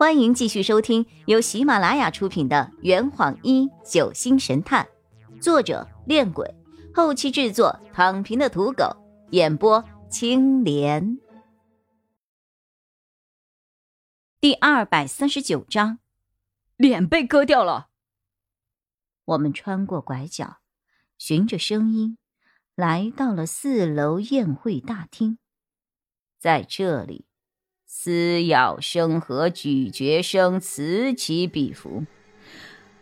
欢迎继续收听由喜马拉雅出品的《圆谎一九星神探》，作者：恋鬼，后期制作：躺平的土狗，演播：青莲。第二百三十九章，脸被割掉了。我们穿过拐角，循着声音，来到了四楼宴会大厅，在这里。撕咬声和咀嚼声此起彼伏，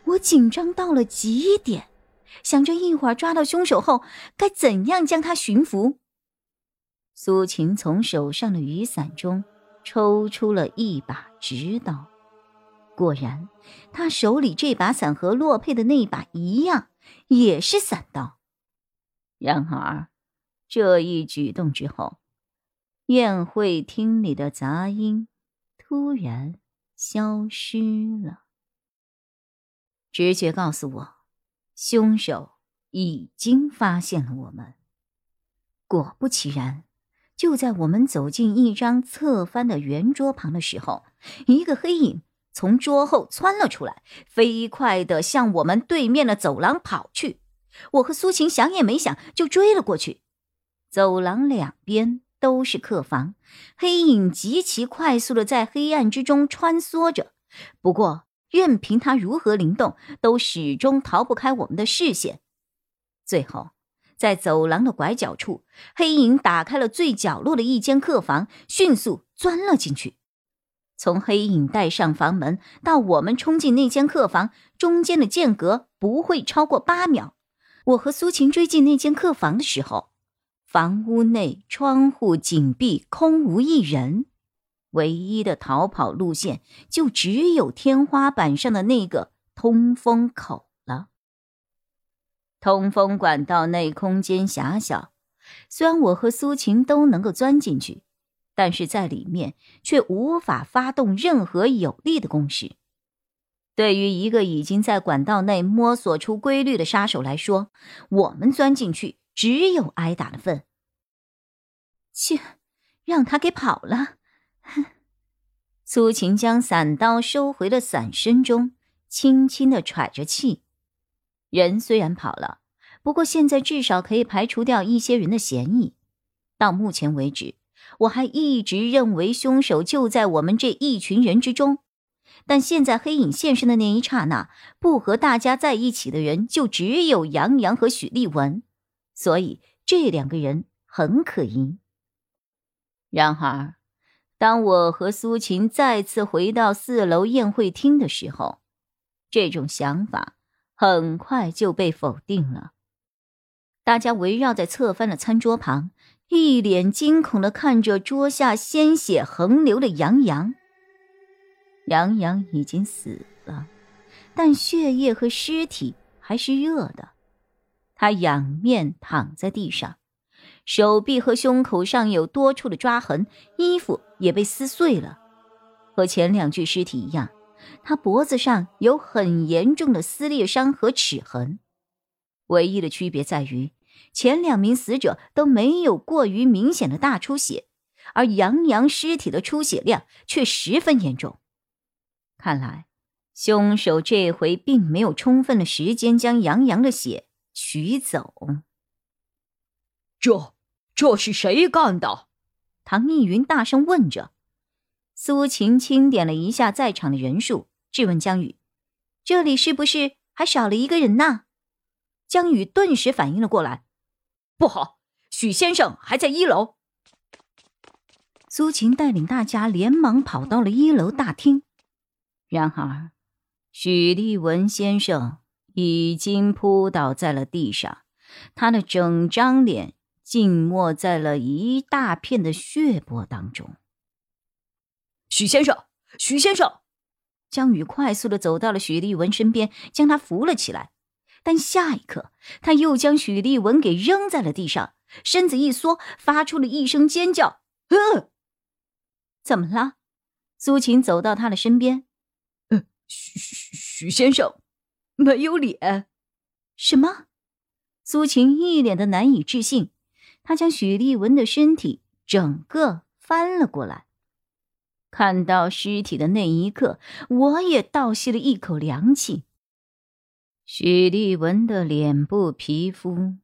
我紧张到了极点，想着一会儿抓到凶手后该怎样将他驯服。苏晴从手上的雨伞中抽出了一把直刀，果然，他手里这把伞和洛佩的那把一样，也是伞刀。然而，这一举动之后。宴会厅里的杂音突然消失了。直觉告诉我，凶手已经发现了我们。果不其然，就在我们走进一张侧翻的圆桌旁的时候，一个黑影从桌后窜了出来，飞快的向我们对面的走廊跑去。我和苏晴想也没想就追了过去。走廊两边。都是客房，黑影极其快速的在黑暗之中穿梭着。不过，任凭他如何灵动，都始终逃不开我们的视线。最后，在走廊的拐角处，黑影打开了最角落的一间客房，迅速钻了进去。从黑影带上房门到我们冲进那间客房，中间的间隔不会超过八秒。我和苏晴追进那间客房的时候。房屋内窗户紧闭，空无一人，唯一的逃跑路线就只有天花板上的那个通风口了。通风管道内空间狭小，虽然我和苏晴都能够钻进去，但是在里面却无法发动任何有力的攻势。对于一个已经在管道内摸索出规律的杀手来说，我们钻进去。只有挨打的份。切，让他给跑了。哼。苏晴将伞刀收回了伞身中，轻轻的喘着气。人虽然跑了，不过现在至少可以排除掉一些人的嫌疑。到目前为止，我还一直认为凶手就在我们这一群人之中。但现在黑影现身的那一刹那，不和大家在一起的人就只有杨洋和许立文。所以这两个人很可疑。然而，当我和苏秦再次回到四楼宴会厅的时候，这种想法很快就被否定了。大家围绕在侧翻的餐桌旁，一脸惊恐的看着桌下鲜血横流的杨洋。杨洋已经死了，但血液和尸体还是热的。他仰面躺在地上，手臂和胸口上有多处的抓痕，衣服也被撕碎了。和前两具尸体一样，他脖子上有很严重的撕裂伤和齿痕。唯一的区别在于，前两名死者都没有过于明显的大出血，而杨洋尸体的出血量却十分严重。看来，凶手这回并没有充分的时间将杨洋的血。取走，这这是谁干的？唐逸云大声问着。苏晴清点了一下在场的人数，质问江宇：“这里是不是还少了一个人呢？”江宇顿时反应了过来：“不好，许先生还在一楼。”苏晴带领大家连忙跑到了一楼大厅，然而许立文先生。已经扑倒在了地上，他的整张脸浸没在了一大片的血泊当中。许先生，许先生，江宇快速的走到了许立文身边，将他扶了起来。但下一刻，他又将许立文给扔在了地上，身子一缩，发出了一声尖叫：“呃，怎么了？”苏晴走到他的身边：“嗯，许许许先生。”没有脸？什么？苏晴一脸的难以置信。他将许立文的身体整个翻了过来。看到尸体的那一刻，我也倒吸了一口凉气。许丽文的脸部皮肤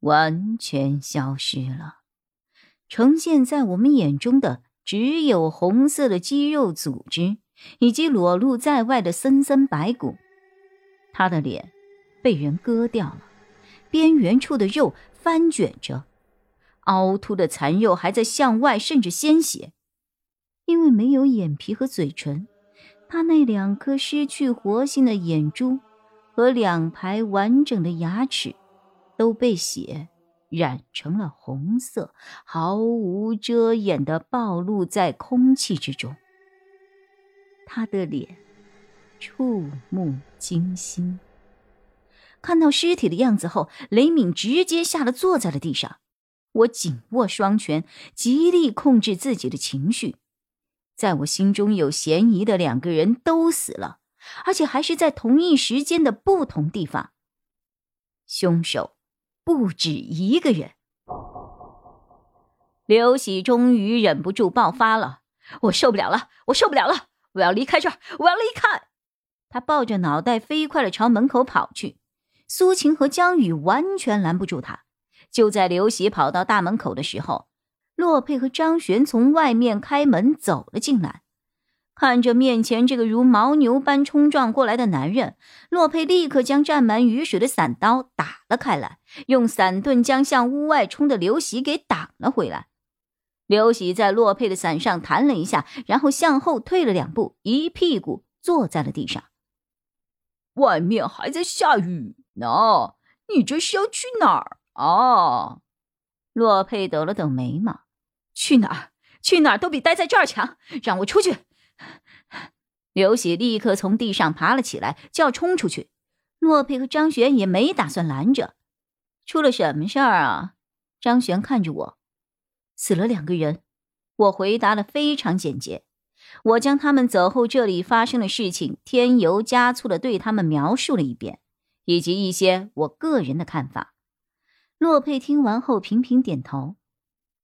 完全消失了，呈现在我们眼中的只有红色的肌肉组织以及裸露在外的森森白骨。他的脸被人割掉了，边缘处的肉翻卷着，凹凸的残肉还在向外渗着鲜血。因为没有眼皮和嘴唇，他那两颗失去活性的眼珠和两排完整的牙齿都被血染成了红色，毫无遮掩的暴露在空气之中。他的脸触目惊心。看到尸体的样子后，雷敏直接吓得坐在了地上。我紧握双拳，极力控制自己的情绪。在我心中有嫌疑的两个人都死了，而且还是在同一时间的不同地方。凶手不止一个人。刘喜终于忍不住爆发了：“我受不了了，我受不了了，我要离开这儿，我要离开！”他抱着脑袋飞快的朝门口跑去。苏晴和江宇完全拦不住他。就在刘喜跑到大门口的时候。洛佩和张璇从外面开门走了进来，看着面前这个如牦牛般冲撞过来的男人，洛佩立刻将沾满雨水的伞刀打了开来，用伞盾将向屋外冲的刘喜给挡了回来。刘喜在洛佩的伞上弹了一下，然后向后退了两步，一屁股坐在了地上。外面还在下雨呢，你这是要去哪儿啊？洛佩抖了抖眉毛。去哪儿？去哪儿都比待在这儿强！让我出去！刘喜立刻从地上爬了起来，就要冲出去。洛佩和张璇也没打算拦着。出了什么事儿啊？张璇看着我，死了两个人。我回答的非常简洁。我将他们走后这里发生的事情添油加醋的对他们描述了一遍，以及一些我个人的看法。洛佩听完后频频点头。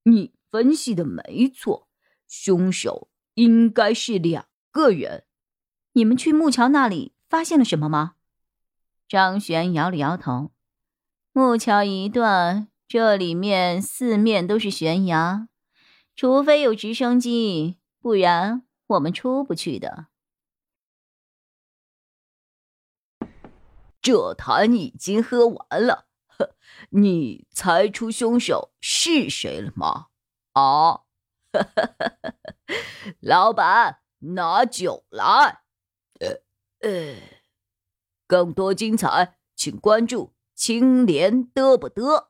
你。分析的没错，凶手应该是两个人。你们去木桥那里发现了什么吗？张璇摇了摇头。木桥一段，这里面四面都是悬崖，除非有直升机，不然我们出不去的。这坛已经喝完了，呵，你猜出凶手是谁了吗？啊，老板，拿酒来。呃呃，更多精彩，请关注青莲嘚不嘚。